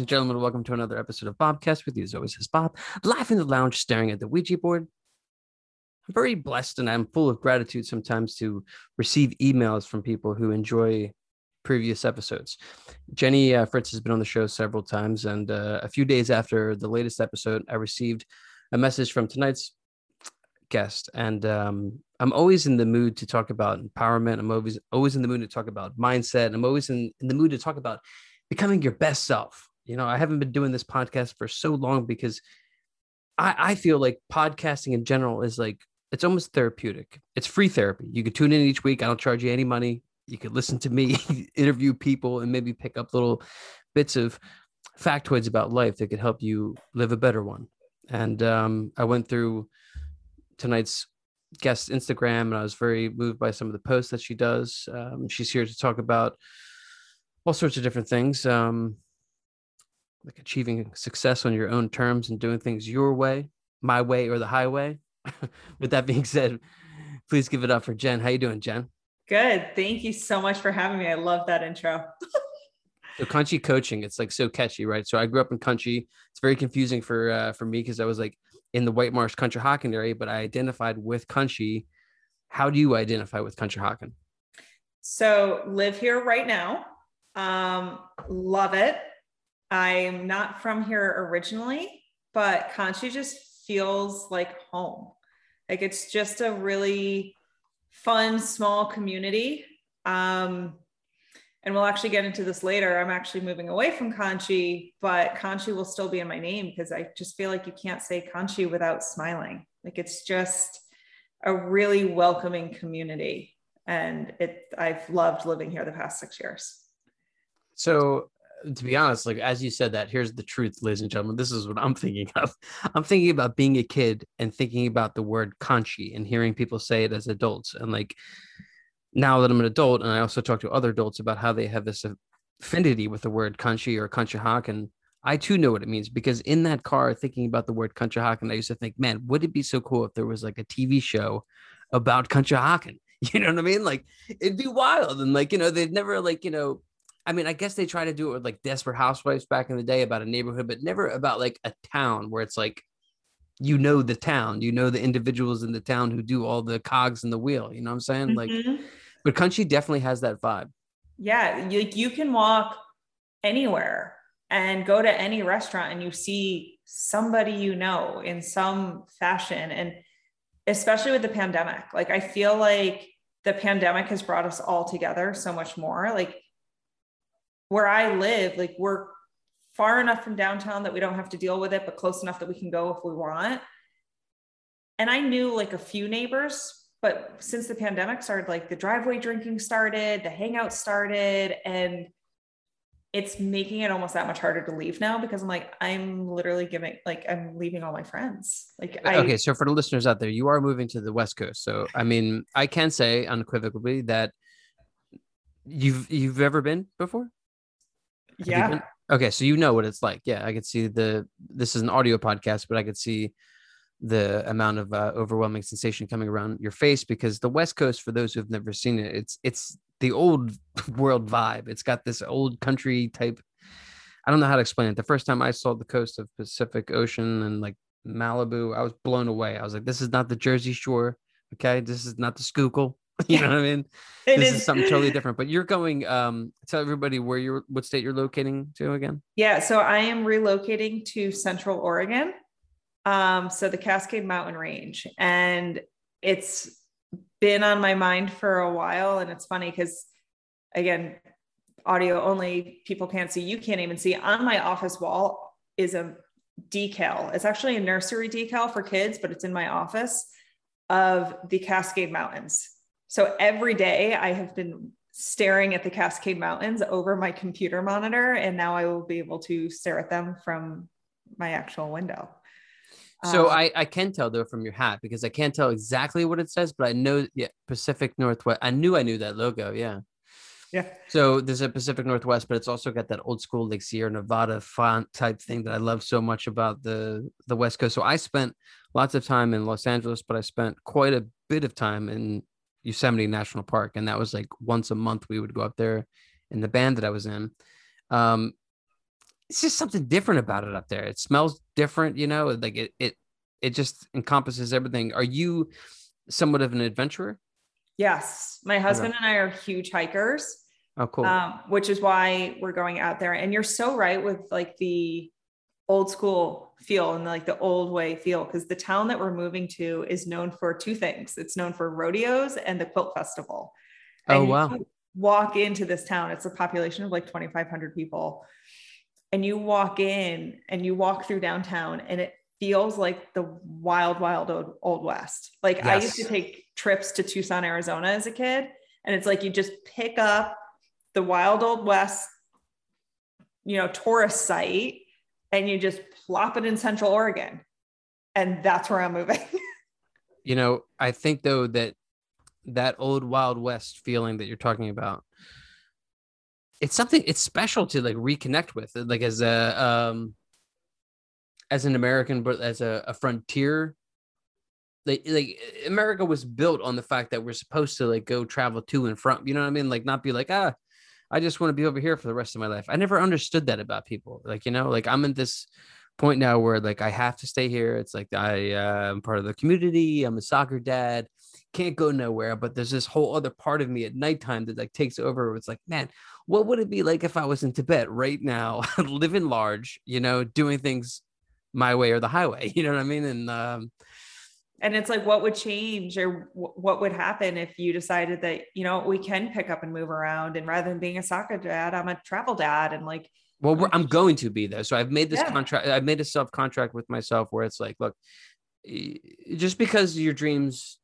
Ladies and gentlemen. Welcome to another episode of Bobcast with you, as always, is Bob, live in the lounge, staring at the Ouija board. I'm very blessed and I'm full of gratitude sometimes to receive emails from people who enjoy previous episodes. Jenny uh, Fritz has been on the show several times, and uh, a few days after the latest episode, I received a message from tonight's guest, and um, I'm always in the mood to talk about empowerment. I'm always always in the mood to talk about mindset. I'm always in, in the mood to talk about becoming your best self. You know, I haven't been doing this podcast for so long because I, I feel like podcasting in general is like it's almost therapeutic. It's free therapy. You can tune in each week. I don't charge you any money. You could listen to me interview people and maybe pick up little bits of factoids about life that could help you live a better one. And um, I went through tonight's guest Instagram and I was very moved by some of the posts that she does. Um, she's here to talk about all sorts of different things, um, like achieving success on your own terms and doing things your way, my way, or the highway. With that being said, please give it up for Jen. How you doing, Jen? Good. Thank you so much for having me. I love that intro. so Conshy Coaching, it's like so catchy, right? So I grew up in Conshy. It's very confusing for uh, for me because I was like in the White Marsh Conshohocken area, but I identified with Conshy. How do you identify with Conshohocken? So live here right now. Um, love it. I'm not from here originally, but Conshy just feels like home. Like it's just a really fun, small community. Um, and we'll actually get into this later. I'm actually moving away from Conshy, but Conshy will still be in my name because I just feel like you can't say Conshy without smiling. Like it's just a really welcoming community. And it I've loved living here the past six years. So to be honest, like as you said that, here's the truth, ladies and gentlemen. This is what I'm thinking of. I'm thinking about being a kid and thinking about the word Conshy and hearing people say it as adults. And like now that I'm an adult, and I also talk to other adults about how they have this affinity with the word Conshy or Conshohocken. I too know what it means because in that car, thinking about the word Conshohocken, I used to think, man, would it be so cool if there was like a TV show about Conshohocken? You know what I mean? Like it'd be wild. And like, you know, they'd never like, you know, I mean, I guess they try to do it with like Desperate Housewives back in the day about a neighborhood, but never about like a town where it's like you know the town, you know the individuals in the town who do all the cogs in the wheel. You know what I'm saying? Mm-hmm. Like, but Conshy definitely has that vibe. Yeah, you, you can walk anywhere and go to any restaurant and you see somebody you know in some fashion and especially with the pandemic like i feel like the pandemic has brought us all together so much more like where i live like we're far enough from downtown that we don't have to deal with it but close enough that we can go if we want. And i knew like a few neighbors but since the pandemic started like the driveway drinking started the hangout started and it's making it almost that much harder to leave now because i'm like i'm literally giving like i'm leaving all my friends. Like I, okay so for the listeners out there you are moving to the west coast. So i mean i can say unequivocally that you've you've ever been before yeah. okay so you know what it's like. Yeah i could see the this is an audio podcast but i could see the amount of uh, overwhelming sensation coming around your face because the west coast for those who've never seen it it's it's the old world vibe. It's got this old country type. I don't know how to explain it. The first time i saw the coast of pacific ocean and like malibu i was blown away. I was like this is not the jersey shore okay? This is not the schuylkill you know what i mean it this is. is something totally different but you're going um tell everybody where you're what state you're locating to again yeah so i am relocating to central oregon um, so the Cascade Mountain Range, and it's been on my mind for a while. And it's funny because, again, audio only, people can't see, you can't even see. On my office wall is a decal. It's actually a nursery decal for kids, but it's in my office of the Cascade Mountains. So every day I have been staring at the Cascade Mountains over my computer monitor, and now I will be able to stare at them from my actual window. So um, I, I can tell though from your hat because I can't tell exactly what it says, but I know yeah Pacific Northwest. I knew I knew that logo. Yeah. Yeah. So there's a Pacific Northwest, but it's also got that old school like Sierra Nevada font type thing that I love so much about the the West Coast. So I spent lots of time in Los Angeles, but I spent quite a bit of time in Yosemite National Park, and that was like once a month we would go up there in the band that I was in. Um, it's just something different about it up there. It smells different, you know, like it it it just encompasses everything. Are you somewhat of an adventurer? Yes. My husband okay. and I are huge hikers. Oh, cool. Um, which is why we're going out there. And you're so right with like the old school feel and like the old way feel because the town that we're moving to is known for two things. It's known for rodeos and the quilt festival. Oh, and wow. walk into this town. It's a population of like 2,500 people. And you walk in and you walk through downtown and it feels like the wild, wild old, old West. Like yes. I used to take trips to Tucson, Arizona as a kid. And it's like you just pick up the wild old West, you know, tourist site and you just plop it in Central Oregon. And that's where I'm moving. you know, I think though that that old Wild West feeling that you're talking about, it's something it's special to like reconnect with, like as a um as an American, but as a, a frontier. Like, like America was built on the fact that we're supposed to like go travel to and from, you know what I mean? Like not be like, ah, I just want to be over here for the rest of my life. I never understood that about people. Like, you know, like I'm in this point now where like I have to stay here. It's like I uh, am part of the community. I'm a soccer dad. Can't go nowhere. But there's this whole other part of me at nighttime that like takes over. It's like, man, what would it be like if I was in Tibet right now, living large, you know, doing things my way or the highway? You know what I mean? And um, and it's like what would change or w- what would happen if you decided that you know we can pick up and move around and rather than being a soccer dad i'm a travel dad and like well, I'm going to be there. So I've made this yeah. contract. I've made a self contract with myself where it's like, look, just because your dreams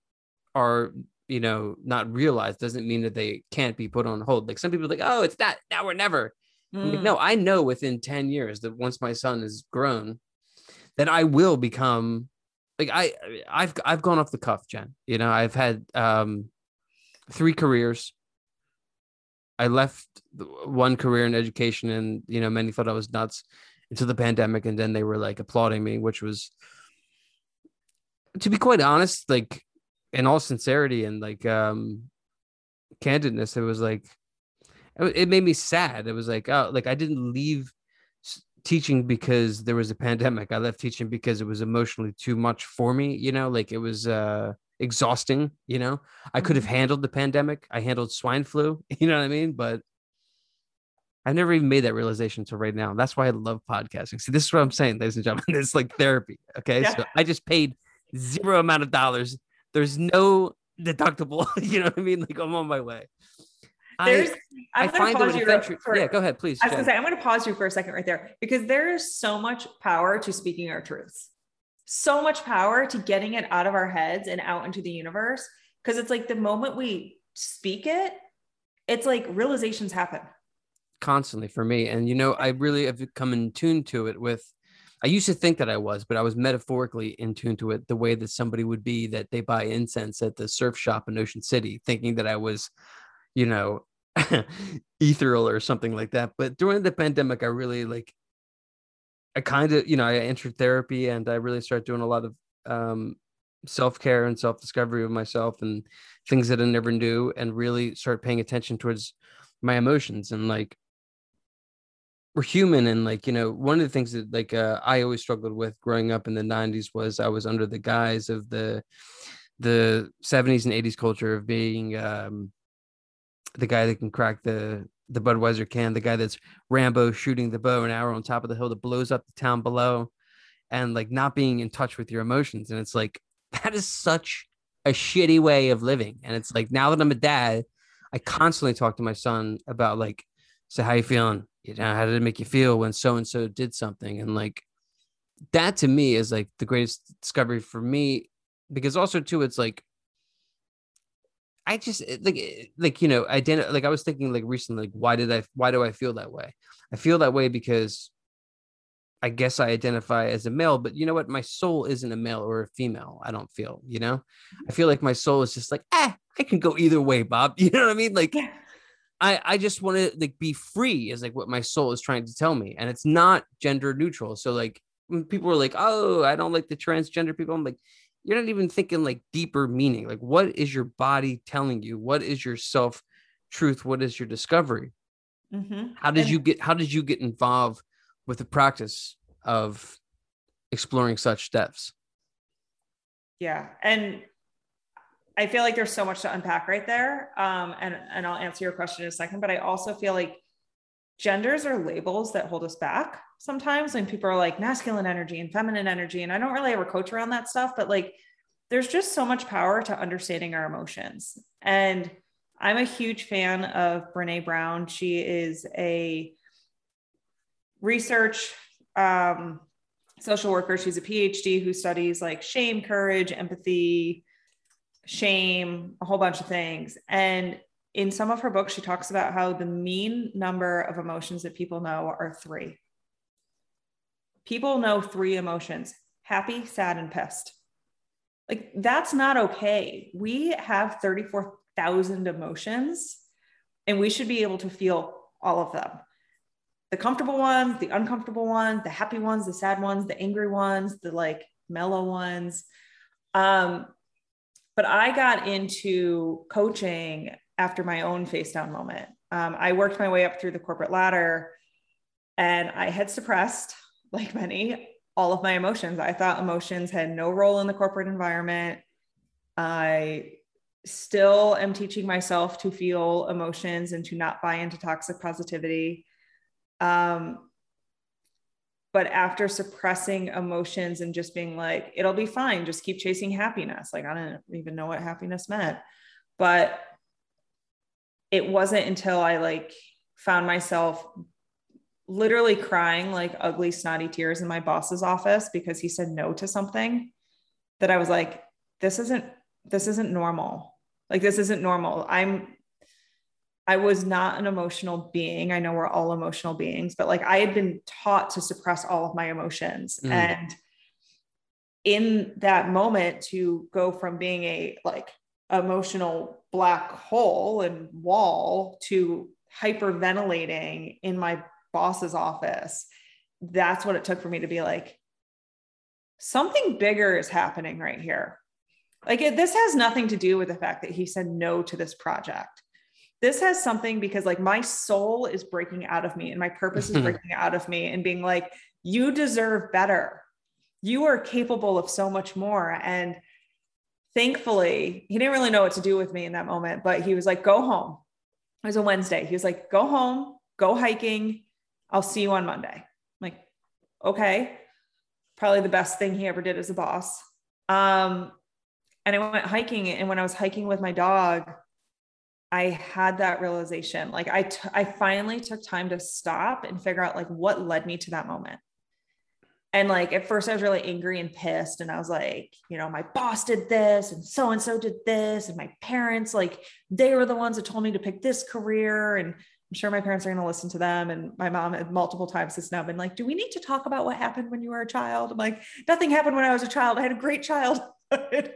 are, you know, not realized doesn't mean that they can't be put on hold. Like some people are like, oh, it's that now or never. Mm. Like, no, I know within 10 years that once my son is grown, that I will become like I I've I've gone off the cuff, Jen. You know, I've had um three careers. I left one career in education, and you know, many thought I was nuts until the pandemic, and then they were like applauding me, which was, to be quite honest, like in all sincerity and like um candidness, it was like it made me sad. It was like, oh, like I didn't leave teaching because there was a pandemic. I left teaching because it was emotionally too much for me, you know, like it was uh exhausting, you know. I could have mm-hmm. handled the pandemic. I handled swine flu, you know what I mean? But I've never even made that realization until right now. That's why I love podcasting. See, this is what I'm saying, ladies and gentlemen. It's like therapy. Okay. Yeah. So I just paid zero amount of dollars. There's no deductible. you know what I mean? Like I'm on my way. There's, I, I'm going to pause you. For, yeah, go ahead, please. I was going to say, I'm going to pause you for a second right there because there is so much power to speaking our truths so much power to getting it out of our heads and out into the universe. Cause it's like the moment we speak it, it's like realizations happen constantly for me. And, you know, I really have come in tune to it with, I used to think that I was, but I was metaphorically in tune to it the way that somebody would be that they buy incense at the surf shop in Ocean City, thinking that I was, you know, ethereal or something like that. But during the pandemic, I really like I kind of, you know, I entered therapy and I really started doing a lot of um, self care and self discovery of myself and things that I never knew, and really start paying attention towards my emotions and like we're human and like you know one of the things that like uh, i always struggled with growing up in the 90s was i was under the guise of the the 70s and 80s culture of being um the guy that can crack the the Budweiser can, the guy that's Rambo shooting the bow and arrow on top of the hill that blows up the town below, and like not being in touch with your emotions. And it's like that is such a shitty way of living. And it's like now that I'm a dad, I constantly talk to my son about like, so how you feeling? You know, how did it make you feel when so and so did something? And like that to me is like the greatest discovery for me because also too it's like I just eh, like eh, like you know identi- like I was thinking like recently like why did I why do I feel that way? I feel that way because I guess I identify as a male, but you know what? My soul isn't a male or a female. I don't feel, you know, I feel like my soul is just like, ah, I can go either way, Bob. You know what I mean? Like, I I just want to like be free is like what my soul is trying to tell me, and it's not gender neutral. So like when people are like, oh, I don't like the transgender people. I'm like, you're not even thinking like deeper meaning. Like, what is your body telling you? What is your self truth? What is your discovery? Mm-hmm. How did and- you get? How did you get involved with the practice of exploring such depths. Yeah. And I feel like there's so much to unpack right there. Um, and, and I'll answer your question in a second, but I also feel like genders are labels that hold us back sometimes when people are like masculine energy and feminine energy. And I don't really ever coach around that stuff, but like there's just so much power to understanding our emotions. And I'm a huge fan of Brene Brown. She is a research um, social worker. She's a PhD who studies like shame, courage, empathy, shame, a whole bunch of things. And in some of her books, she talks about how the mean number of emotions that people know are three. People know three emotions happy, sad, and pissed. Like, that's not okay. We have 34,000 emotions, and we should be able to feel all of them the comfortable ones, the uncomfortable ones, the happy ones, the sad ones, the angry ones, the like mellow ones. Um, but I got into coaching after my own face down moment. Um, I worked my way up through the corporate ladder and I had suppressed, like many, all of my emotions. I thought emotions had no role in the corporate environment. I still am teaching myself to feel emotions and to not buy into toxic positivity. Um, but after suppressing emotions and just being like, it'll be fine, just keep chasing happiness. Like, I don't even know what happiness meant. But it wasn't until I like found myself literally crying like ugly, snotty tears in my boss's office because he said no to something that I was like, this isn't, this isn't normal. Like, this isn't normal. I'm I was not an emotional being. I know we're all emotional beings, but like I had been taught to suppress all of my emotions. Mm. And in that moment, to go from being a like emotional black hole and wall to hyperventilating in my boss's office, that's what it took for me to be like, something bigger is happening right here. Like it, this has nothing to do with the fact that he said no to this project. This has something because like my soul is breaking out of me and my purpose is breaking out of me and being like you deserve better. You are capable of so much more. And thankfully he didn't really know what to do with me in that moment but he was like go home. It was a wednesday. He was like go home go hiking i'll see you on monday I'm like okay probably the best thing he ever did as a boss um and i went hiking and when i was hiking with my dog I had that realization. Like I, t- I finally took time to stop and figure out like what led me to that moment. And like at first I was really angry and pissed. And I was like, you know, my boss did this and so and so did this. And my parents, like, they were the ones that told me to pick this career. And I'm sure my parents are going to listen to them. And my mom had multiple times has now been like, do we need to talk about what happened when you were a child? I'm like, nothing happened when I was a child. I had a great childhood.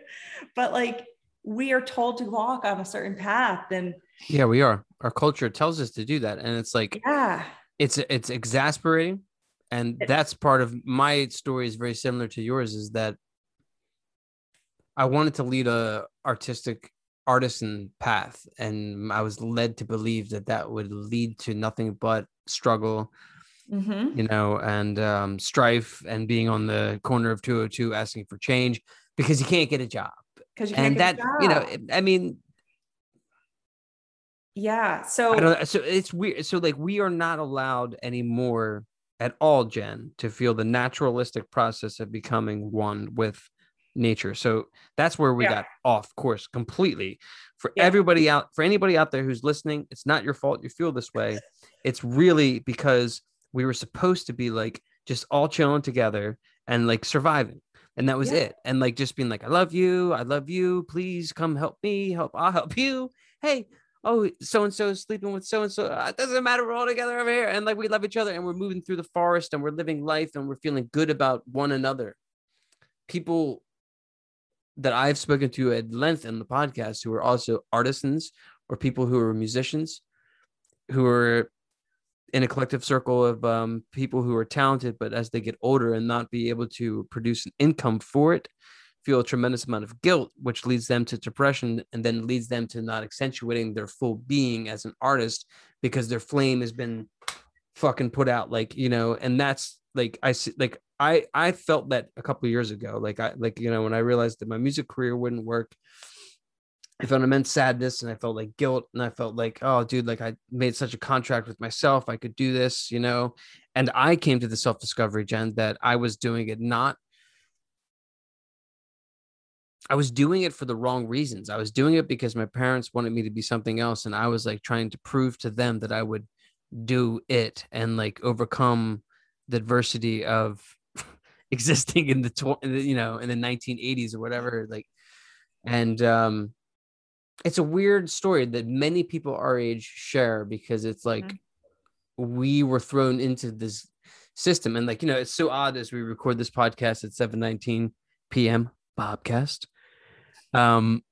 but like, we are told to walk on a certain path and yeah we are our culture tells us to do that and it's like yeah it's it's exasperating and that's part of my story is very similar to yours is that i wanted to lead a artistic artisan path and i was led to believe that that would lead to nothing but struggle mm-hmm. you know and um, strife and being on the corner of 202 asking for change because you can't get a job because you can't and that you know i mean yeah so I don't, so it's weird so like we are not allowed anymore at all jen to feel the naturalistic process of becoming one with nature. So that's where we yeah. got off course completely. For yeah. everybody out for anybody out there who's listening it's not your fault you feel this way. It's really because we were supposed to be like just all chilling together and like surviving and that was yeah. it. And like just being like i love you i love you please come help me help i'll help you. Hey oh so and so is sleeping with so and so it doesn't matter we're all together over here. And like we love each other and we're moving through the forest and we're living life and we're feeling good about one another. People that i've spoken to at length in the podcast who are also artisans or people who are musicians who are in a collective circle of um, people who are talented, but as they get older and not be able to produce an income for it, feel a tremendous amount of guilt, which leads them to depression and then leads them to not accentuating their full being as an artist because their flame has been fucking put out like you know and that's like i see like i i felt that a couple years ago like i like you know when i realized that my music career wouldn't work I felt immense sadness and I felt like guilt and I felt like, oh, dude, like I made such a contract with myself. I could do this, you know. And I came to the self discovery, Jen, that I was doing it not, I was doing it for the wrong reasons. I was doing it because my parents wanted me to be something else. And I was like trying to prove to them that I would do it and like overcome the adversity of existing in the, tw- you know, in the 1980s or whatever. Like, and, um, it's a weird story that many people our age share because it's like mm-hmm. we were thrown into this system and like you know it's so odd as we record this podcast at 7 19 p.m bobcast um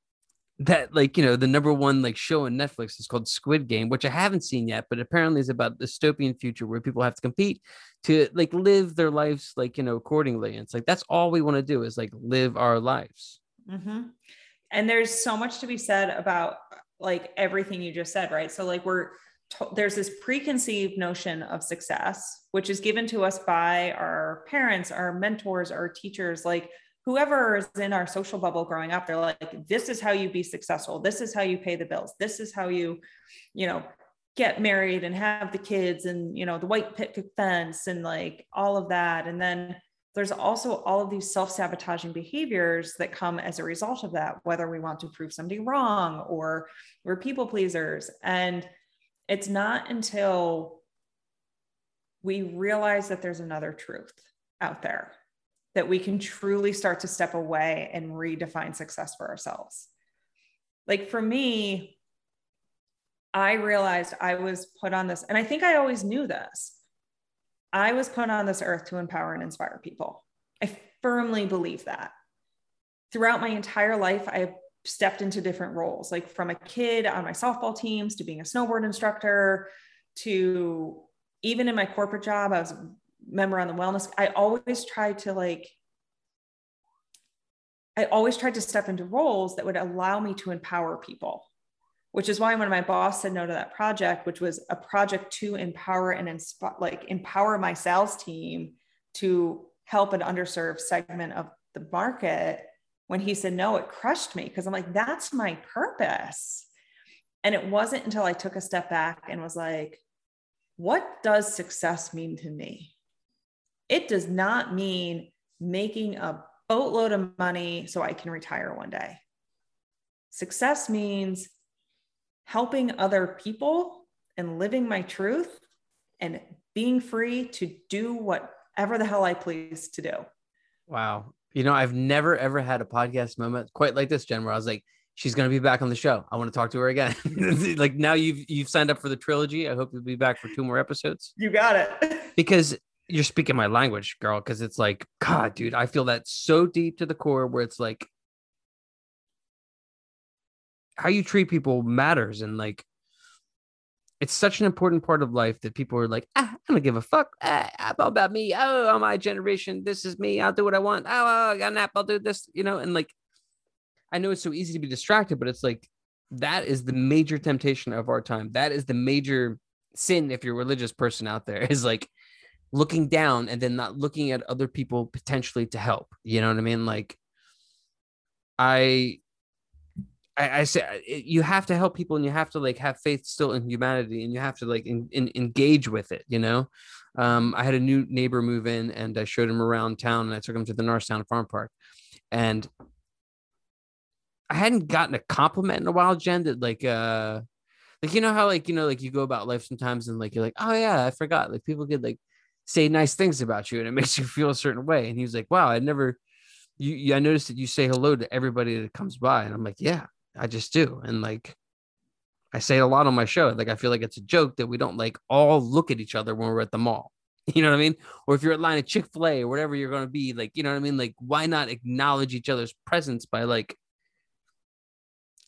that like you know the number one like show on netflix is called squid game which i haven't seen yet but apparently is about dystopian future where people have to compete to like live their lives like you know accordingly and it's like that's all we want to do is like live our lives. Mm-hmm. And there's so much to be said about like everything you just said right? So like we're to- there's this preconceived notion of success which is given to us by our parents our mentors our teachers like whoever is in our social bubble growing up they're like this is how you be successful. This is how you pay the bills. This is how you you know get married and have the kids and you know the white picket fence and like all of that. And then there's also all of these self-sabotaging behaviors that come as a result of that whether we want to prove somebody wrong or we're people pleasers. And it's not until we realize that there's another truth out there that we can truly start to step away and redefine success for ourselves like for me i realized i was put on this and i think i always knew this I was put on this earth to empower and inspire people. I firmly believe that. Throughout my entire life, I've stepped into different roles, like from a kid on my softball teams to being a snowboard instructor to even in my corporate job, I was member on the wellness. I always tried to like, I always tried to step into roles that would allow me to empower people which is why when my boss said no to that project, which was a project to empower and inspire, like empower my sales team to help an underserved segment of the market, when he said no, it crushed me because I'm like, that's my purpose. And it wasn't until I took a step back and was like, what does success mean to me? It does not mean making a boatload of money so I can retire one day. Success means helping other people and living my truth and being free to do whatever the hell I please to do. Wow. You know, I've never ever had a podcast moment quite like this, Jen, where I was like, she's gonna be back on the show. I want to talk to her again. like now you've you've signed up for the trilogy. I hope you'll be back for two more episodes. You got it. because you're speaking my language, girl. Because it's like, God, dude, I feel that so deep to the core where it's like how you treat people matters and like it's such an important part of life that people are like, ah, I don't give a fuck ah, about me. Oh, my generation. This is me. I'll do what I want. Oh, oh, I got an app. I'll do this, you know. And like, I know it's so easy to be distracted, but it's like that is the major temptation of our time. That is the major sin if you're a religious person out there is like looking down and then not looking at other people potentially to help. You know what I mean? Like, I I, I say you have to help people and you have to like have faith still in humanity and you have to like in, in, engage with it you know um, i had a new neighbor move in and i showed him around town and i took him to the norristown farm park and i hadn't gotten a compliment in a while jen that like uh like you know how like you know like you go about life sometimes and like you're like oh yeah i forgot like people get like say nice things about you and it makes you feel a certain way and he was like wow i never you, you i noticed that you say hello to everybody that comes by and i'm like yeah I just do. And like I say it a lot on my show. Like I feel like it's a joke that we don't like all look at each other when we're at the mall. You know what I mean? Or if you're at line of Chick-fil-A or whatever you're gonna be, like, you know what I mean? Like, why not acknowledge each other's presence by like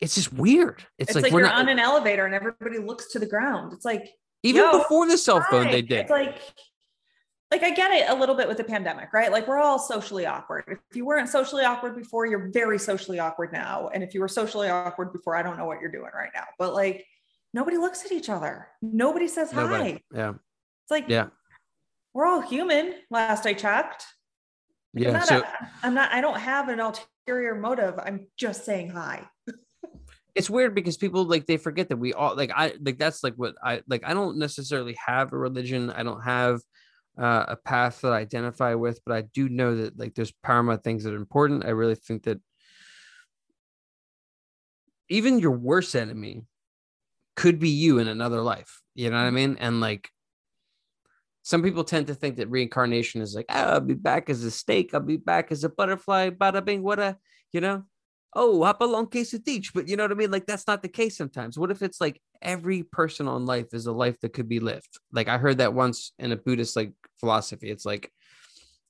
it's just weird. It's, it's like, like we're you're not, on an elevator and everybody looks to the ground. It's like even before the cell phone, hi. they did. It's like like I get it a little bit with the pandemic, right? Like we're all socially awkward. If you weren't socially awkward before, you're very socially awkward now. And if you were socially awkward before, I don't know what you're doing right now. But like nobody looks at each other. Nobody says nobody. hi. Yeah. It's like, Yeah. we're all human. Last I checked. I'm Yeah. not, So a, I'm not, I don't have an ulterior motive. I'm just saying hi. it's weird because people like they forget that we all like I like that's like what I like I don't necessarily have a religion. I don't have uh, a path that I identify with, but I do know that like there's paramount things that are important. I really think that even your worst enemy could be you in another life. You know what I mean? And like some people tend to think that reincarnation is like, oh, I'll be back as a snake, I'll be back as a butterfly, bada bing, what a, you know, oh, hop along case of teach. But you know what I mean? Like that's not the case sometimes. What if it's like every person on life is a life that could be lived? Like I heard that once in a Buddhist like philosophy. It's like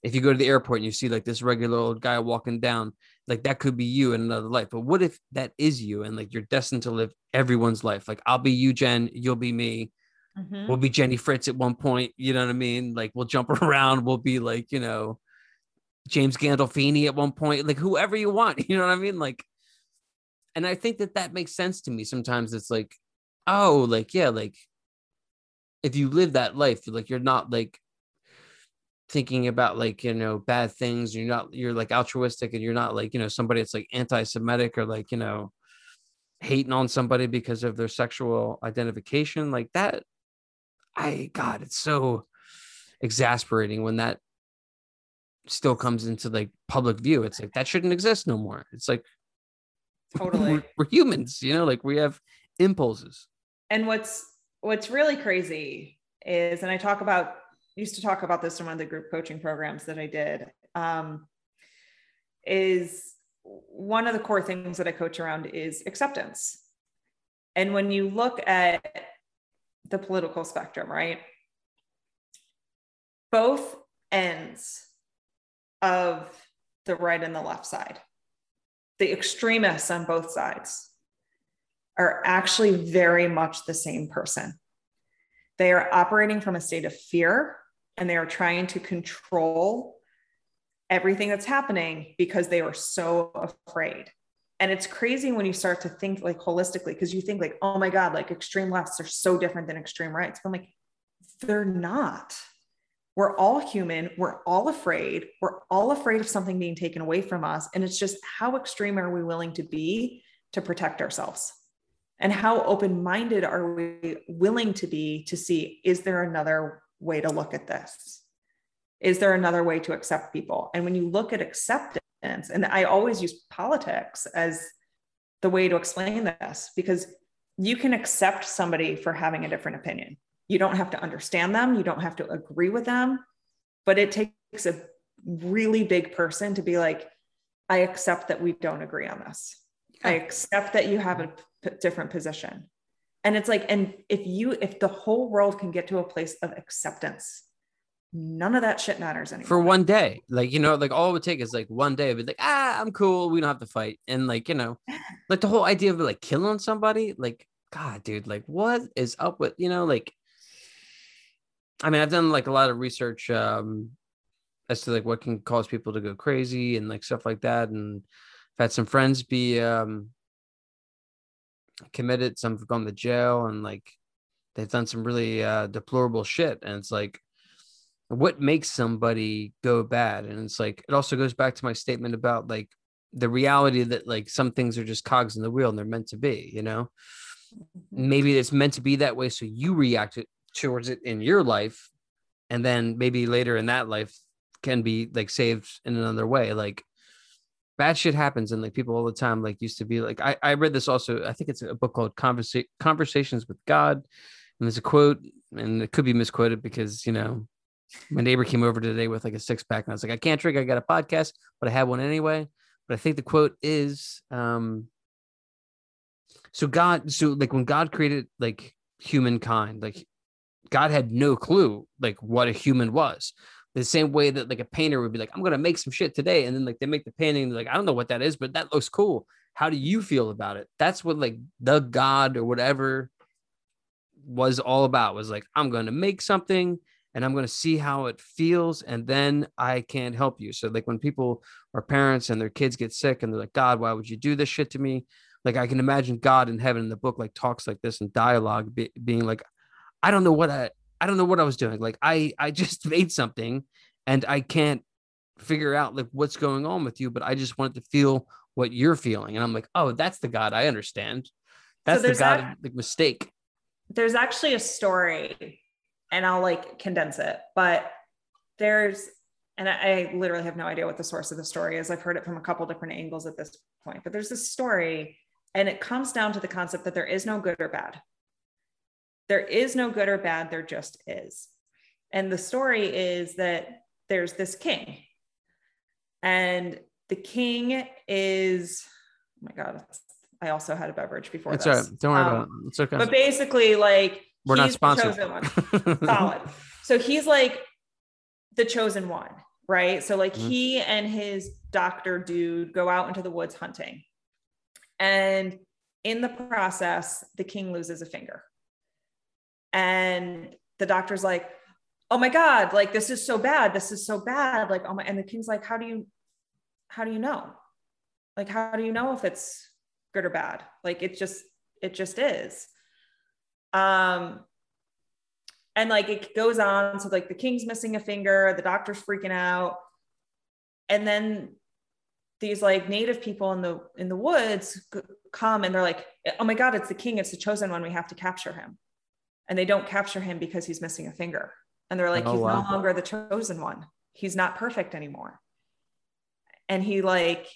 if you go to the airport and you see like this regular old guy walking down, like that could be you in another life. But what if that is you and like you're destined to live everyone's life? Like I'll be you, Jen, you'll be me. Mhm. We'll be Jenny Fritz at one point. You know what I mean? Like we'll jump around. We'll be like, you know, James Gandolfini at one point, like whoever you want. You know what I mean? Like, and I think that that makes sense to me. Sometimes it's like, oh, like yeah, like if you live that life, like you're not like thinking about like you know bad things. You're not you're like altruistic, and you're not like you know somebody that's like anti-Semitic or like you know hating on somebody because of their sexual identification like that i god it's so exasperating when that still comes into like public view. It's like that shouldn't exist no more. It's like Totally. we're, we're humans you know like we have impulses. And what's what's really crazy is and i talk about used to talk about this in one of the group coaching programs that i did um, is one of the core things that i coach around is acceptance. And when you look at the political spectrum right? Both ends of the right and the left side the extremists on both sides are actually very much the same person. They are operating from a state of fear and they are trying to control everything that's happening because they are so afraid. And it's crazy when you start to think like holistically, because you think like, oh my God, like extreme lefts are so different than extreme rights. But I'm like, they're not. We're all human. We're all afraid. We're all afraid of something being taken away from us. And it's just how extreme are we willing to be to protect ourselves? And how open minded are we willing to be to see, is there another way to look at this? Is there another way to accept people? And when you look at acceptance, and I always use politics as the way to explain this because you can accept somebody for having a different opinion. You don't have to understand them, you don't have to agree with them, but it takes a really big person to be like, I accept that we don't agree on this. I accept that you have a p- different position. And it's like, and if you, if the whole world can get to a place of acceptance, none of that shit matters anymore. for one day like you know like all it would take is like one day of it like ah i'm cool we don't have to fight and like you know like the whole idea of like killing somebody like god dude like what is up with you know like i mean i've done like a lot of research um as to like what can cause people to go crazy and like stuff like that and i've had some friends be um committed some have gone to jail and like they've done some really uh deplorable shit and it's like what makes somebody go bad? And it's like it also goes back to my statement about like the reality that like some things are just cogs in the wheel and they're meant to be you know? Maybe it's meant to be that way so you react it- towards it in your life and then maybe later in that life can be like saved in another way. Like bad shit happens and like people all the time like used to be like i, I read this also i think it's a book called Conversa- conversations with god and there's a quote and it could be misquoted because you know my neighbor came over today with like a six pack and i was like i can't drink i got a podcast but i had one anyway. But i think the quote is um so god so like when god created like humankind like god had no clue like what a human was. The same way that like a painter would be like i'm gonna make some shit today and then like they make the painting like i don't know what that is but that looks cool. How do you feel about it? That's what like the god or whatever was all about was like i'm gonna make something and i'm gonna see how it feels and then i can help you. So like when people are parents and their kids get sick and they're like god why would you do this shit to me? Like i can imagine god in heaven in the book like talks like this and dialogue be, being like i don't know what i I don't know what I was doing. Like I I just made something and I can't figure out like what's going on with you, but I just wanted to feel what you're feeling. And I'm like, oh, that's the God I understand. That's so the God that, like mistake. There's actually a story, and I'll like condense it, but there's and I, I literally have no idea what the source of the story is. I've heard it from a couple different angles at this point, but there's this story, and it comes down to the concept that there is no good or bad. There is no good or bad, there just is. And the story is that there's this king and the king is, oh my God, I also had a beverage before it's this. Right. Don't worry um, about it. It's okay. But basically, like, we're not sponsored. Solid. So he's like the chosen one, right? So, like, mm-hmm. he and his doctor dude go out into the woods hunting. And in the process, the king loses a finger. And the doctor's like, oh my god like this is so bad this is so bad like oh my and the king's like how do you how do you know? Like how do you know if it's good or bad? Like it just it just is. Um and like it goes on so like the king's missing a finger the doctor's freaking out. And then these like native people in the in the woods come and they're like oh my god it's the king it's the chosen one we have to capture him and they don't capture him because he's missing a finger and they're like, oh, he's wow. no longer the chosen one. He's not perfect anymore. And he like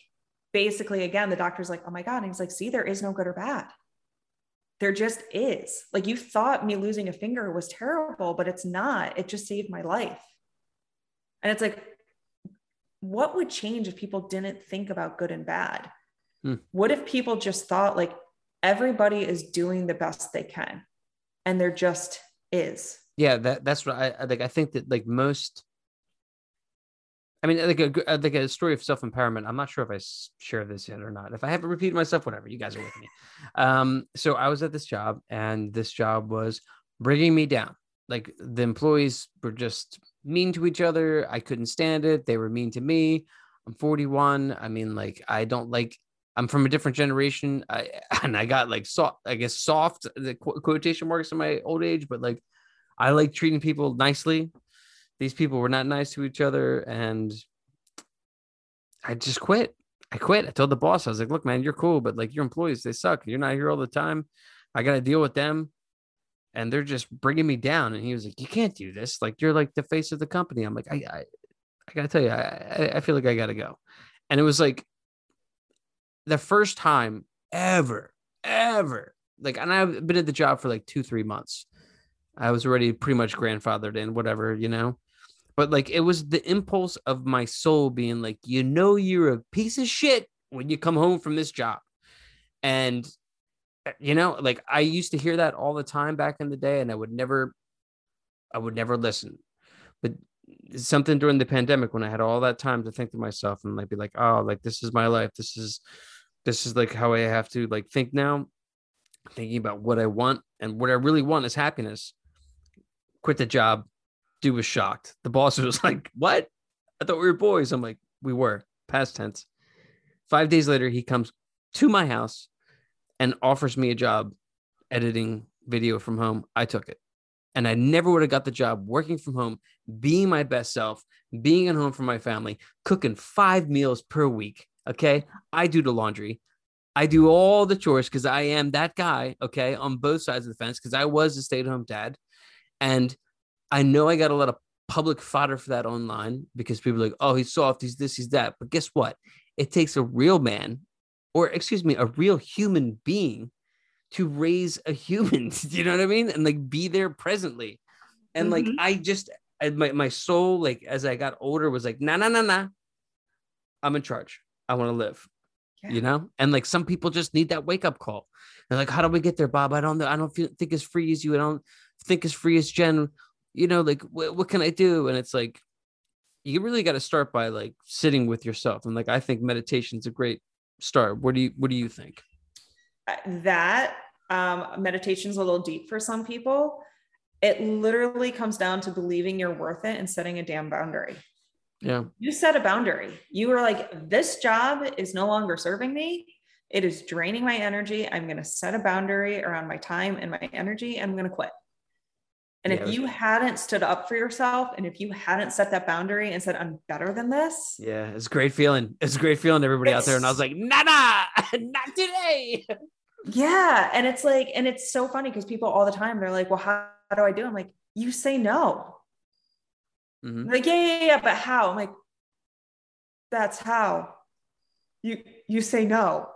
basically again, the doctor's like, oh my God. And he's like, see, there is no good or bad. There just is. Like you thought me losing a finger was terrible, but it's not. It just saved my life. And it's like, what would change if people didn't think about good and bad? Hmm. What if people just thought like everybody is doing the best they can and there just is? yeah that that's what i, I like i think that like most i mean like a like a story of self-empowerment i'm not sure if i share this yet or not. If i haven't repeated myself whatever you guys are with me. Um so i was at this job and this job was bringing me down. Like the employees were just mean to each other. I couldn't stand it. They were mean to me. I'm 41 i mean like i don't like i'm from a different generation I, and i got like soft i guess soft the quotation marks in my old age but like I like treating people nicely. These people were not nice to each other, and I just quit. I quit. I told the boss, I was like, "Look, man, you're cool, but like your employees, they suck. You're not here all the time. I got to deal with them, and they're just bringing me down." And he was like, "You can't do this. Like you're like the face of the company." I'm like, "I, I, I gotta tell you, I, I feel like I gotta go." And it was like the first time ever, ever, like, and I've been at the job for like two, three months I was already pretty much grandfathered in, whatever, you know. But like it was the impulse of my soul being like, you know, you're a piece of shit when you come home from this job. And eh, you know, like I used to hear that all the time back in the day, and I would never, I would never listen. But something during the pandemic when I had all that time to think to myself and like be like, oh, like this is my life. This is this is like how I have to like think now, thinking about what I want and what I really want is happiness quit the job. Dude was shocked. The boss was like, What? I thought we were boys. I'm like, We were, past tense. Five days later, he comes to my house and offers me a job editing video from home. I took it. And I never would have got the job working from home, being my best self, being at home for my family, cooking five meals per week. Okay. I do the laundry. I do all the chores because I am that guy. Okay. On both sides of the fence because I was a stay at home dad. And I know I got a lot of public fodder for that online because people are like, oh, he's soft, he's this, he's that. But guess what? It takes a real man, or excuse me, a real human being to raise a human. Do you know what I mean? And like be there presently. And mm-hmm. like I just my, my soul, like as I got older, was like, nah, nah, nah, nah. I'm in charge. I want to live. Yeah. You know? And like some people just need that wake up call. They're like, how do we get there, Bob? I don't know. I don't feel, think as free as you. I don't think as free as Jen. You know, like what, what can I do? And it's like, you really got to start by like sitting with yourself. And like, I think meditation's a great start. What do you, what do you think? That um, meditation's a little deep for some people. It literally comes down to believing you're worth it and setting a damn boundary. Yeah. You set a boundary. You were like, this job is no longer serving me. It is draining my energy. I'm going to set a boundary around my time and my energy. And I'm going to quit. And Yeah, if you hadn't stood up for yourself and if you hadn't set that boundary and said, I'm better than this, Yeah, it's a great feeling. It's a great feeling, everybody out there. And I was like, nah, nah, not today. yeah. And it's like, and it's so funny because people all the time, they're like, well, how, how do I do? I'm like, you say no. Mhm. Like, yeah, yeah, yeah, but how? I'm like, that's how. You you say no.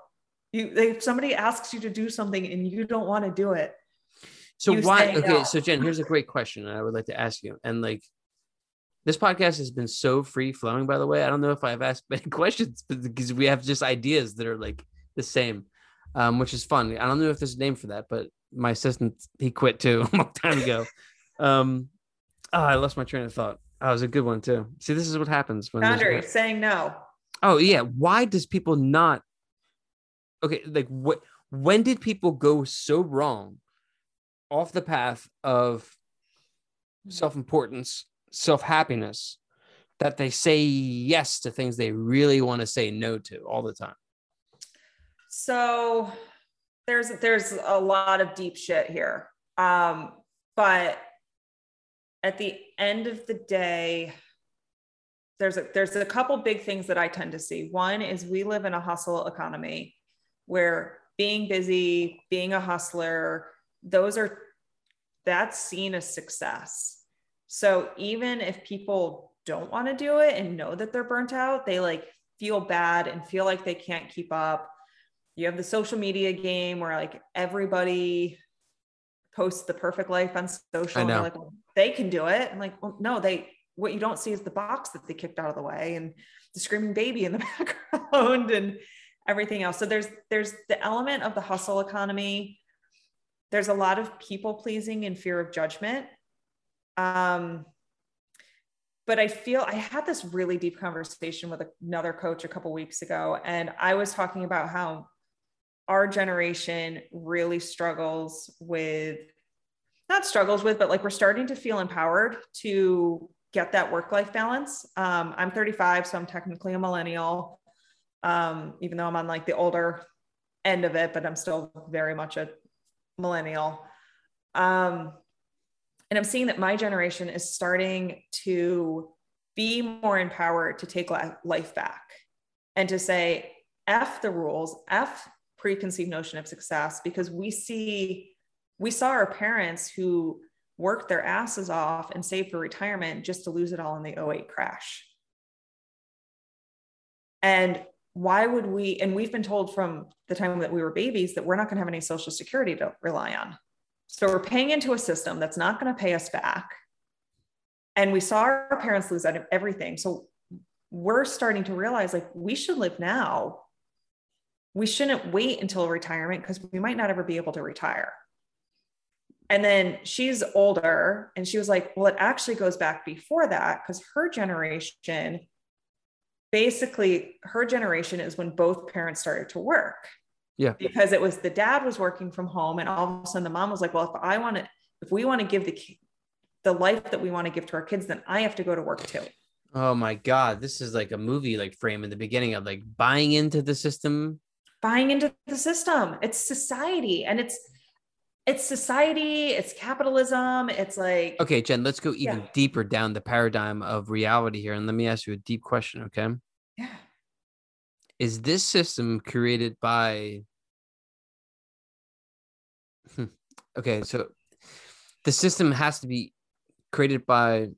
You if somebody asks you to do something and you don't want to do it, So why? Okay, no. so Jenn, here's a great question I would like to ask you. And like, this podcast has been so free flowing. By the way, I don't know if I've asked many questions because we have just ideas that are like the same, um, which is fun. I don't know if there's a name for that, but my assistant he quit too a long time ago. Um, oh, I lost my train of thought. Oh, it was a good one too. See, this is what happens when. boundary, saying no. Oh yeah, why does people not? Okay, like what? When did people go so wrong off the path of self-importance, self-happiness, that they say yes to things they really want to say no to all the time? So there's there's a lot of deep shit here. Um, but at the end of the day, there's a there's a couple big things that I tend to see. One is we live in a hustle economy where being busy, being a hustler, those are that's seen as success. So even if people don't want to do it and know that they're burnt out, they like feel bad and feel like they can't keep up. You have the social media game where like everybody posts the perfect life on social. I know. like, well, they can do it. And like, well, no, they what you don't see is the box that they kicked out of the way and the screaming baby in the background and everything else. So there's there's the element of the hustle economy. There's a lot of people pleasing and fear of judgment. Um, but I feel I had this really deep conversation with another coach a couple weeks ago, and I was talking about how our generation really struggles with not struggles with, but like we're starting to feel empowered to get that work life balance. Um, I'm 35, so I'm technically a millennial, um, even though I'm on like the older end of it, but I'm still very much a millennial. Um, and I'm seeing that my generation is starting to be more empowered to take life back and to say, F the rules, F preconceived notion of success, because we see, we saw our parents who worked their asses off and saved for retirement just to lose it all in the 08 crash. And why would we, and we've been told from the time that we were babies that we're not going to have any social security to rely on. So we're paying into a system that's not going to pay us back. And we saw our parents lose out of everything. So we're starting to realize like we should live now. We shouldn't wait until retirement because we might not ever be able to retire. And then she's older and she was like, well, it actually goes back before that because her generation, basically, her generation is when both parents started to work Yeah. because it was the dad was working from home and all of a sudden the mom was like well if i want to if we want to give the the life that we want to give to our kids then i have to go to work too Oh my God, this is like a movie like frame in the beginning of like buying into the system. buying into the system it's society and it's it's society it's capitalism it's like Okay, Jenn, let's go even Yeah. deeper down the paradigm of reality here. And let me ask you a deep question, okay? yeah is this system created by Hmm. okay so the system has to be created by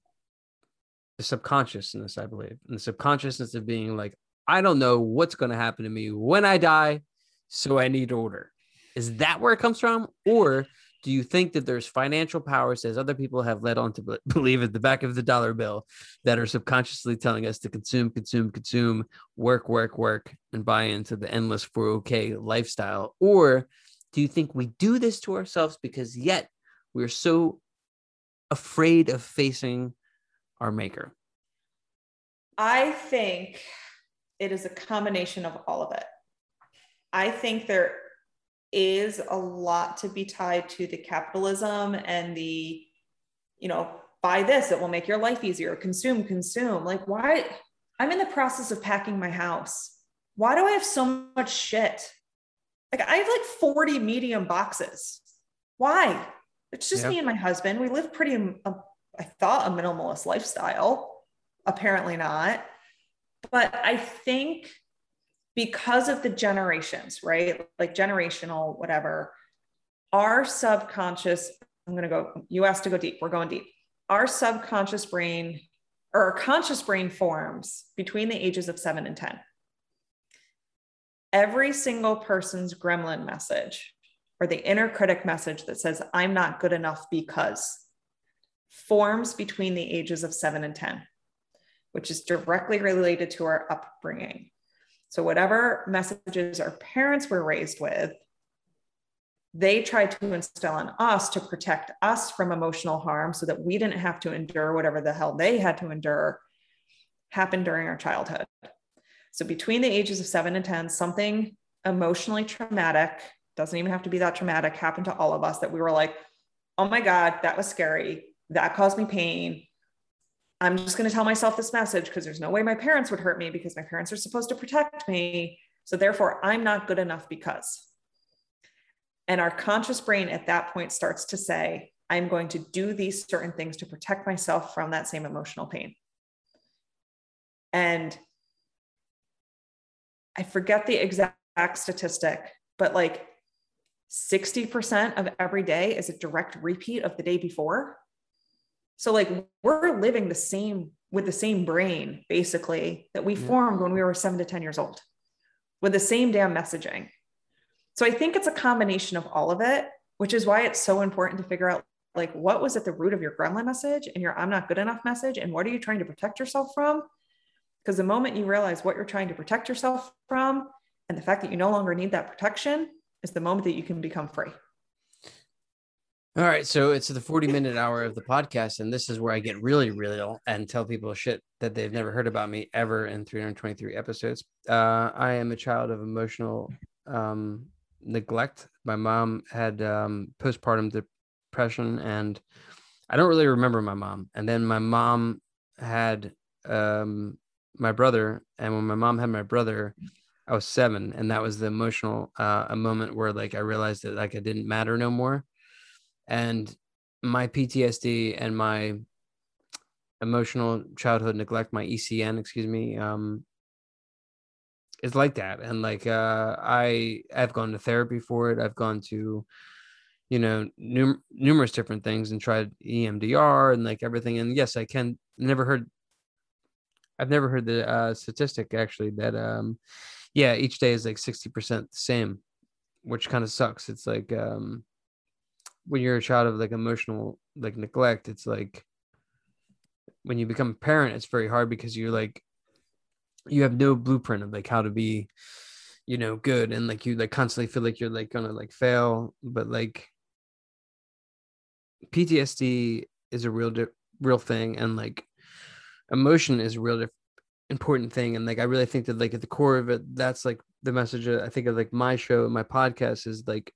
the subconsciousness i believe and the subconsciousness of being like i don't know what's going to happen to me when i die so i need order is that where it comes from or do you think that there's financial powers as other people have led on to believe at the back of the dollar bill that are subconsciously telling us to consume consume consume work, work, work, and buy into the endless 4OK lifestyle? Or do you think we do this to ourselves because yet we're so afraid of facing our maker? i think it is a combination of all of it i think there is a lot to be tied to the capitalism and the you know buy this it will make your life easier consume consume like why i'm in the process of packing my house why do i have so much shit like i have like 40 medium boxes why It's just me and my husband. We live pretty, um, I thought, a minimalist lifestyle. Apparently not. But I think because of the generations, right? Like generational, whatever, our subconscious, I'm going to go, you asked to go deep. We're going deep. Our subconscious brain or our conscious brain forms between the ages of seven and 10. Every single person's gremlin message or the inner critic message that says, I'm not good enough because forms between the ages of seven and 10, which is directly related to our upbringing. So, whatever messages our parents were raised with, they tried to instill in us to protect us from emotional harm so that we didn't have to endure whatever the hell they had to endure happened during our childhood. So, between the ages of seven and 10, something emotionally traumatic, doesn't even have to be that traumatic, happened to all of us that we were like, oh my God, that was scary. That caused me pain. I'm just going to tell myself this message because there's no way my parents would hurt me because my parents are supposed to protect me. So therefore, I'm not good enough because. And our conscious brain at that point starts to say, I'm going to do these certain things to protect myself from that same emotional pain. And I forget the exact statistic, but like 60% of every day is a direct repeat of the day before. So like we're living the same with the same brain basically that we yeah. formed when we were 7 to 10 years old with the same damn messaging. So I think it's a combination of all of it, which is why it's so important to figure out like what was at the root of your gremlin message and your I'm not good enough message and what are you trying to protect yourself from? Because the moment you realize what you're trying to protect yourself from and the fact that you no longer need that protection is the moment that you can become free. All right, so it's the 40 minute hour of the podcast, and this is where I get really real and tell people shit that they've never heard about me ever in 323 episodes. Uh, I am a child of emotional um, neglect. My mom had um, postpartum depression, and I don't really remember my mom. And then my mom had um, my brother, and when my mom had my brother, I was seven, and that was the emotional uh, a moment where like I realized that like I didn't matter no more and my PTSD and my emotional childhood neglect, my ECN, excuse me, um, is like that. And like uh, I, I've gone to therapy for it. I've gone to, you know, num- numerous different things and tried EMDR and like everything. And yes, I can never heard. I've never heard the uh, statistic actually that um, yeah, each day is like sixty percent the same, which kind of sucks. It's like um, when you're a child of like emotional like neglect it's like when you become a parent it's very hard because you're like you have no blueprint of like how to be you know good. And like you like constantly feel like you're like gonna like fail. But like ptsd is a real di- real thing. And like emotion is a real important thing. And like i really think that like at the core of it that's like the message i think of like my show my podcast is like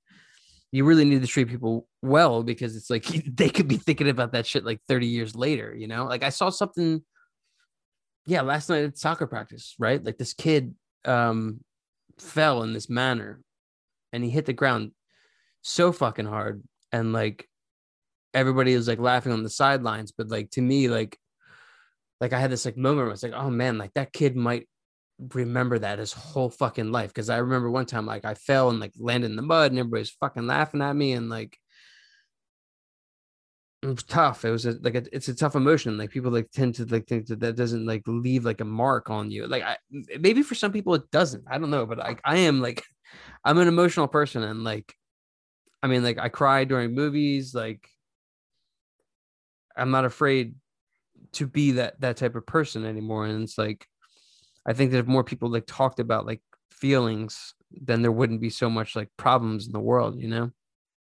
you really need to treat people well because it's like they could be thinking about that shit like 30 years later, you know? Like I saw something yeah, last night at soccer practice, right? Like this kid um fell in this manner and he hit the ground so fucking hard and like everybody was like laughing on the sidelines, but like to me like like I had this like moment where I was like, oh man, like that kid might remember that his whole fucking life. Cause I remember one time like I fell and like landed in the mud and everybody's fucking laughing at me and like it was tough. It was a, like a, it's a tough emotion. Like people like tend to like think that that doesn't like leave like a mark on you. Like I maybe for some people it doesn't. I don't know, but like I am like I'm an emotional person and like I mean like I cry during movies. Like I'm not afraid to be that that type of person anymore. And it's like I think that if more people like talked about like feelings, then there wouldn't be so much like problems in the world, you know?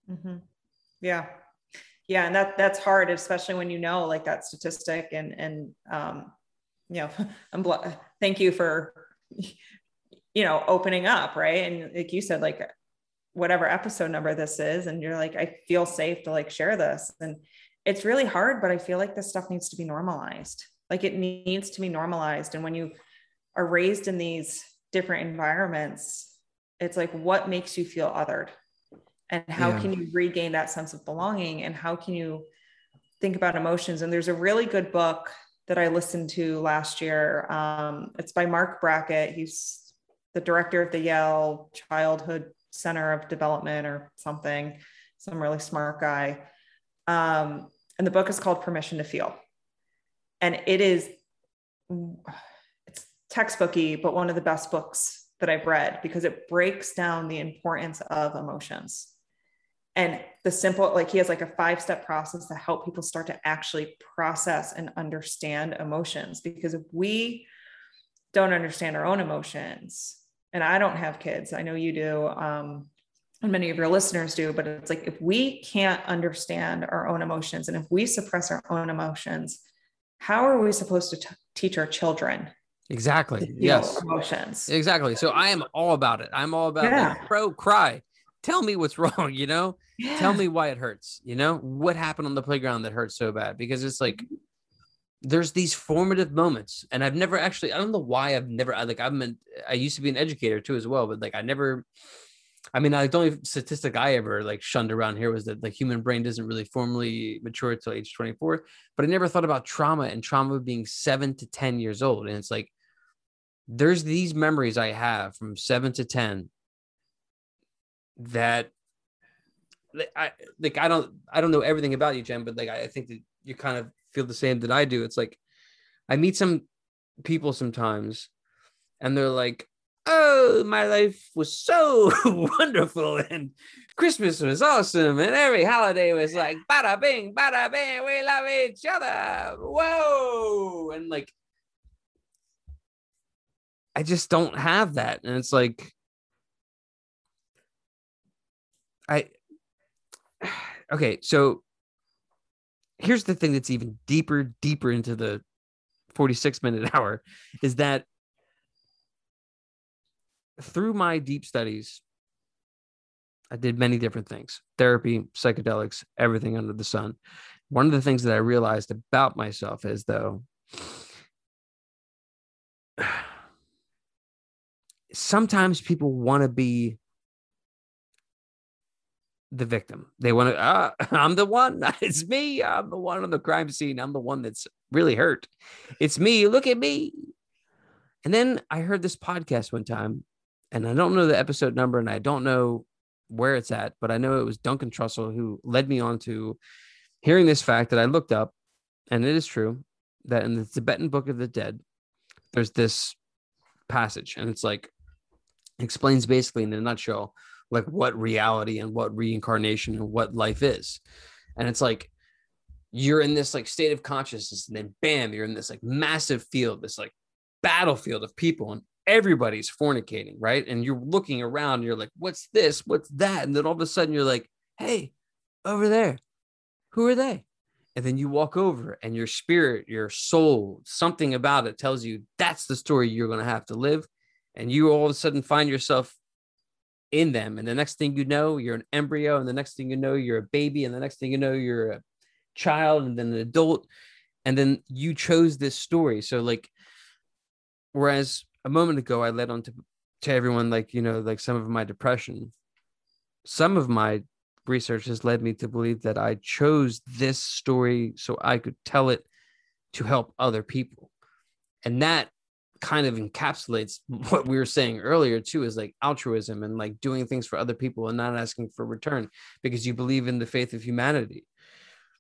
Mm-hmm. Yeah. Yeah. And that that's hard, especially when you know like that statistic and, and, um, you know, I'm bl- thank you for, you know, opening up. Right. And like you said, like whatever episode number this is, and you're like, I feel safe to like share this. And it's really hard, but I feel like this stuff needs to be normalized. Like it needs to be normalized. And when you are raised in these different environments, it's like what makes you feel othered? and how Yeah. can you regain that sense of belonging? And how can you think about emotions? And there's a really good book that i listened to last year um, it's by Marc Brackett. He's the director of the yale childhood center of development or something. Some really smart guy. Um, and the book is called permission to feel. And it is textbooky but one of the best books that i've read because it breaks down the importance of emotions. And the simple like he has like a five step process to help people start to actually process and understand emotions because if we don't understand our own emotions and i don't have kids i know you do um, and many of your listeners do but it's like if we can't understand our own emotions and if we suppress our own emotions how are we supposed to t- teach our children Exactly. Yes. emotions Exactly. So I am all about it. I'm all about Yeah. like, bro, cry. Tell me what's wrong, you know? Tell me why it hurts, you know? What happened on the playground that hurts so bad? Because it's like mm-hmm. there's these formative moments and I've never actually I don't know why I've never I like I'm an, I used to be an educator too as well, but like I never I mean, like the only statistic I ever like shunned around here was that the human brain doesn't really formally mature until age 24. But I never thought about trauma and trauma being seven to 10 years old. And it's like there's these memories I have from seven to 10 that I like I don't I don't know everything about you, Jenn, but like I I think that you kind of feel the same that I do. It's like I meet some people sometimes and they're like, Oh, my life was so wonderful and Christmas was awesome and every holiday was like bada bing, bada bing, we love each other. Whoa. And like I just don't have that. And it's like I okay, so here's the thing that's even deeper, deeper into the 46 minute hour is that through my deep studies, I did many different things therapy, psychedelics, everything under the sun. One of the things that I realized about myself is though, sometimes people want to be the victim. They want to, ah, I'm the one. It's me. I'm the one on the crime scene. I'm the one that's really hurt. It's me. Look at me. And then I heard this podcast one time, and I don't know the episode number and I don't know where it's at, but I know it was Duncan Trussell who led me on to hearing this fact that I looked up, and it is true that in the Tibetan Book of the Dead, there's this passage, and it's like explains basically in a nutshell like what reality and what reincarnation and what life is. And it's like you're in this like state of consciousness, and then bam, you're in this like massive field, this like battlefield of people, and everybody's fornicating, right? And you're looking around, and you're like, what's this? What's that? And then all of a sudden you're like, hey, over there, who are they? And then you walk over, and your spirit, your soul, something about it tells you that's the story you're going to have to live. And you all of a sudden find yourself in them. And the next thing you know, you're an embryo. And the next thing you know, you're a baby. And the next thing you know, you're a child and then an adult. And then you chose this story. So, like, whereas a moment ago, I led on to, to everyone, like, you know, like some of my depression, some of my research has led me to believe that I chose this story so I could tell it to help other people. And that kind of encapsulates what we were saying earlier too is like altruism and like doing things for other people and not asking for return because you believe in the faith of humanity.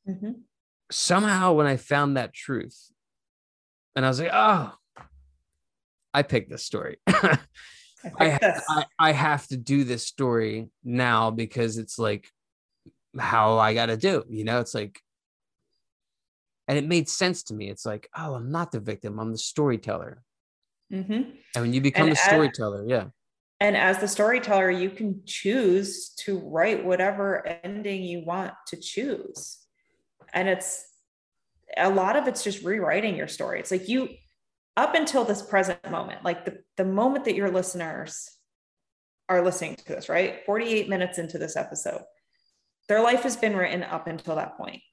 Mhm. somehow when i found that truth and i was like oh i picked this story. I I, this. I i have to do this story now because it's like how i gotta do you know? It's like and it made sense to me. It's like oh i'm not the victim. I'm the storyteller Mhm. and when you become And as- storyteller yeah And as the storyteller, you can choose to write whatever ending you want to choose. And it's a lot of it's just rewriting your story. It's like you, up until this present moment, like the, the moment that your listeners are listening to this, right? 48 minutes into this episode, their life has been written up until that point.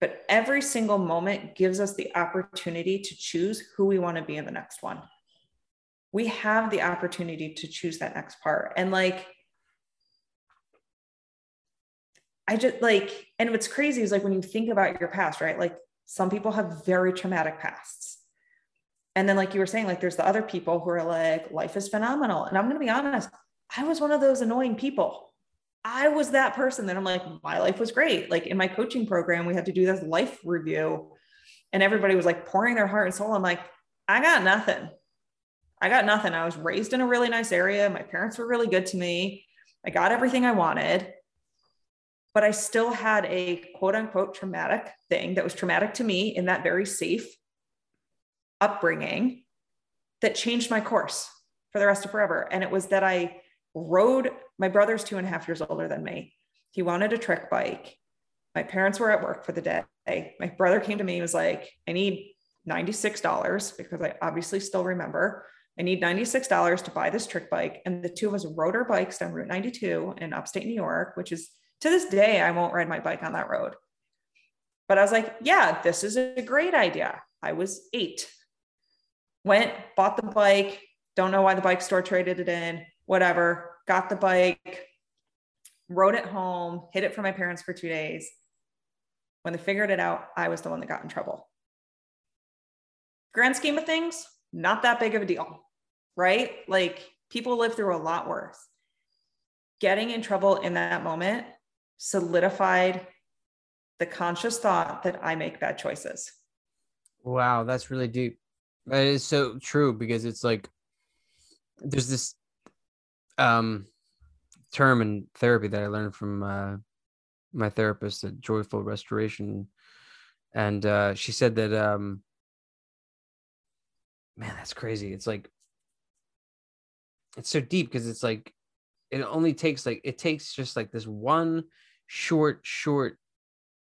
But every single moment gives us the opportunity to choose who we want to be in the next one we have the opportunity to choose that next part. And like, I just like, and what's crazy is like when you think about your past, right? Like some people have very traumatic pasts. And then, like you were saying, like there's the other people who are like, life is phenomenal. And I'm going to be honest, I was one of those annoying people. I was that person that I'm like, my life was great. Like in my coaching program, we had to do this life review, and everybody was like pouring their heart and soul. I'm like, I got nothing. I got nothing. I was raised in a really nice area. My parents were really good to me. I got everything I wanted, but I still had a quote unquote traumatic thing that was traumatic to me in that very safe upbringing that changed my course for the rest of forever. And it was that I rode, my brother's two and a half years older than me. He wanted a trick bike. My parents were at work for the day. My brother came to me and was like, I need $96 because I obviously still remember. I need $96 to buy this trick bike. And the two of us rode our bikes down Route 92 in upstate New York, which is to this day, I won't ride my bike on that road. But I was like, yeah, this is a great idea. I was eight went, bought the bike. Don't know why the bike store traded it in, whatever. Got the bike, rode it home, hid it from my parents for two days. When they figured it out, I was the one that got in trouble. Grand scheme of things, not that big of a deal, right? Like people live through a lot worse. Getting in trouble in that moment solidified the conscious thought that I make bad choices. Wow, that's really deep. That is so true because it's like there's this um term in therapy that I learned from uh, my therapist at Joyful Restoration, and uh, she said that um, man, that's crazy. It's like it's so deep because it's like it only takes like it takes just like this one short short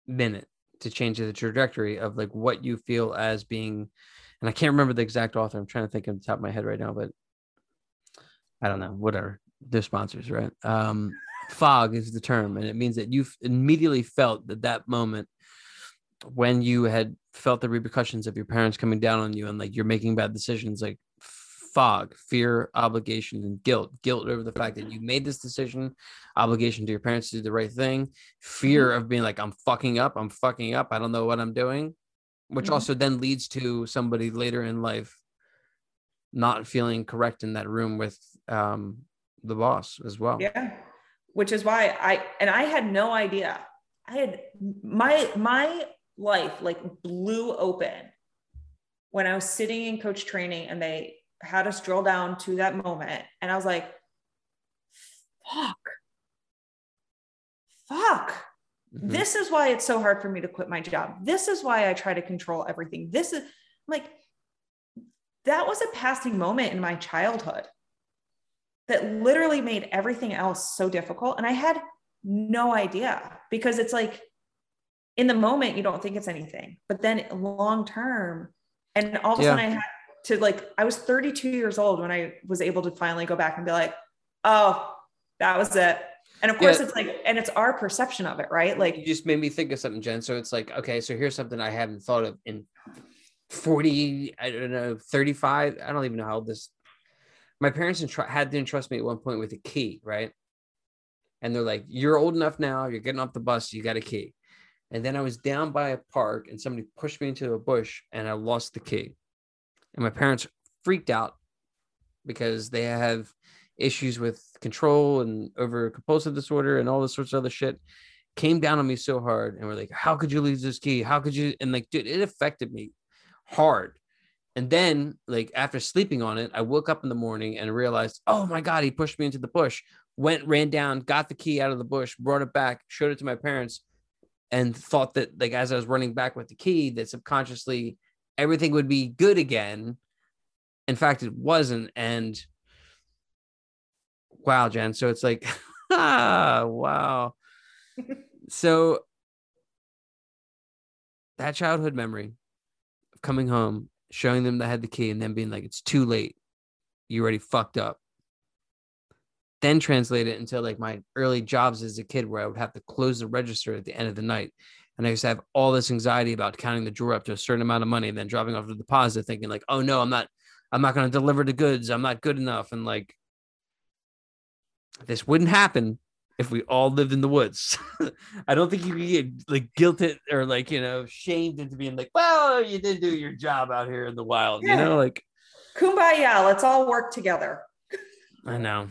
minute to change the trajectory of like what you feel as being and I can't remember the exact author. I'm trying to think of the top of my head right now, but I don't know. Whatever. They're sponsors, right? Um, fog is the term, and it means that you immediately felt that that moment when you had felt the repercussions of your parents coming down on you and like you're making bad decisions, like fog, fear, obligation, and guilt. Guilt over the fact that you made this decision, obligation to your parents to do the right thing, fear mm-hmm. of being like, I'm fucking up, I'm fucking up, I don't know what I'm doing which mm-hmm. also then leads to somebody later in life not feeling correct in that room with um, the boss as well. Yeah, which is why I and I had no idea. I had my my life like blew open when I was sitting in coach training and they had us drill down to that moment, and I was like, "Fuck, fuck." Mm-hmm. This is why it's so hard for me to quit my job. This is why I try to control everything. This is like, that was a passing moment in my childhood that literally made everything else so difficult. And I had no idea because it's like in the moment, you don't think it's anything, but then long term, and all of a yeah. sudden I had to like, I was 32 years old when I was able to finally go back and be like, oh, that was it. And of course, yeah. it's like, and it's our perception of it, right? Like, you just made me think of something, Jenn. So it's like, okay, so here's something I haven't thought of in 40, I don't know, 35. I don't even know how this. My parents entr- had to entrust me at one point with a key, right? And they're like, you're old enough now, you're getting off the bus, you got a key. And then I was down by a park and somebody pushed me into a bush and I lost the key. And my parents freaked out because they have issues with control and over compulsive disorder and all this sorts of other shit came down on me so hard and we're like how could you lose this key? How could you? And like dude it affected me hard. And then like after sleeping on it i woke up in the morning and realized oh my god he pushed me into the bush. Went ran down got the key out of the bush brought it back showed it to my parents and thought that like as i was running back with the key that subconsciously everything would be good again in fact it wasn't and wow, Jenn. So it's like, ah, wow. so that childhood memory of coming home, showing them that I had the key, and then being like, it's too late. You already fucked up. Then translate it into like my early jobs as a kid where I would have to close the register at the end of the night. And I used to have all this anxiety about counting the drawer up to a certain amount of money and then dropping off the deposit, thinking like, oh no, I'm not, I'm not going to deliver the goods. I'm not good enough. And like this wouldn't happen if we all lived in the woods. I don't think you can get like guilted or like, you know, shamed into being like, well, you didn't do your job out here in the wild, yeah. you know, like kumbaya, let's all work together. I know.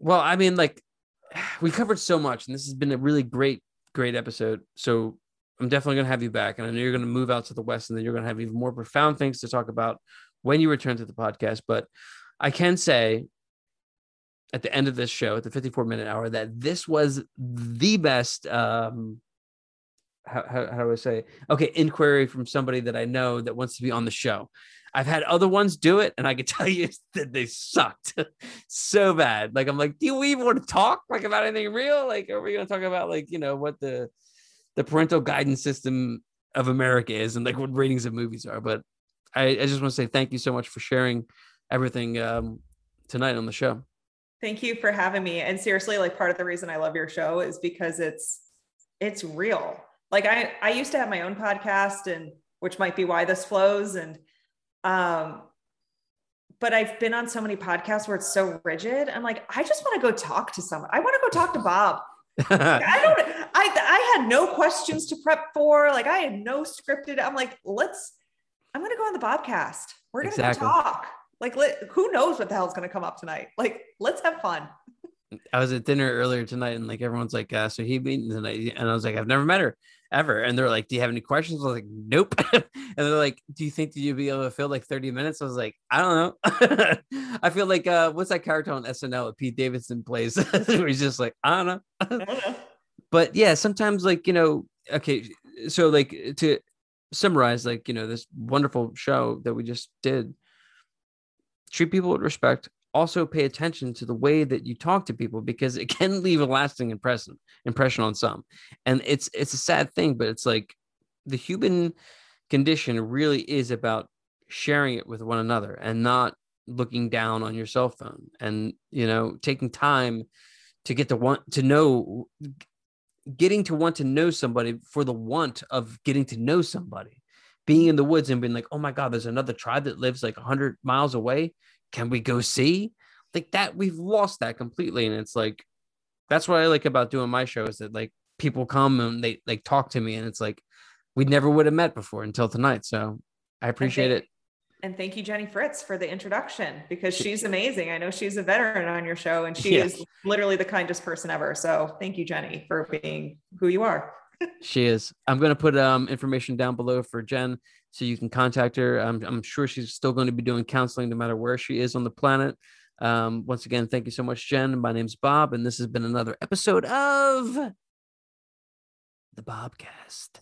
Well, I mean, like we covered so much, and this has been a really great, great episode. So I'm definitely gonna have you back, and I know you're gonna move out to the west, and then you're gonna have even more profound things to talk about when you return to the podcast. But I can say at the end of this show, at the 54 minute hour, that this was the best. Um, how, how, how do I say? Okay, inquiry from somebody that I know that wants to be on the show. I've had other ones do it, and I can tell you that they sucked so bad. Like I'm like, do we even want to talk like about anything real? Like, are we going to talk about like you know what the the parental guidance system of America is and like what ratings of movies are? But I, I just want to say thank you so much for sharing everything um, tonight on the show. Thank you for having me. And seriously, like part of the reason I love your show is because it's it's real. Like I I used to have my own podcast and which might be why this flows and um, but I've been on so many podcasts where it's so rigid. I'm like, I just want to go talk to someone. I want to go talk to Bob. I don't, I, I had no questions to prep for. Like I had no scripted. I'm like, let's, I'm going to go on the podcast. We're going to exactly. talk. Like, let, who knows what the hell's going to come up tonight? Like, let's have fun. I was at dinner earlier tonight and like everyone's like, uh, so he meeting tonight. And I was like, I've never met her ever. And they're like, Do you have any questions? I was like, Nope. and they're like, Do you think that you'll be able to fill like 30 minutes? I was like, I don't know. I feel like uh what's that character on SNL that Pete Davidson plays? where he's just like, I don't know. I don't know. but yeah, sometimes like, you know, okay, so like to summarize, like, you know, this wonderful show that we just did, treat people with respect, also pay attention to the way that you talk to people because it can leave a lasting impression impression on some. And it's it's a sad thing but it's like the human condition really is about sharing it with one another and not looking down on your cell phone and you know taking time to get to want to know getting to want to know somebody for the want of getting to know somebody. Being in the woods and being like oh my god there's another tribe that lives like 100 miles away can we go see? Like that, we've lost that completely. And it's like, that's what I like about doing my show is that like people come and they like talk to me and it's like, we never would have met before until tonight. So I appreciate it. And thank you, Jenny Fritz, for the introduction because she's amazing. I know she's a veteran on your show and she yes. is literally the kindest person ever. So thank you, Jenny, for being who you are. She is. I'm going to put um, information down below for Jenn so you can contact her. I'm, I'm sure she's still going to be doing counseling no matter where she is on the planet. Um, once again, thank you so much, Jenn. My name's Bob, and this has been another episode of the Bobcast.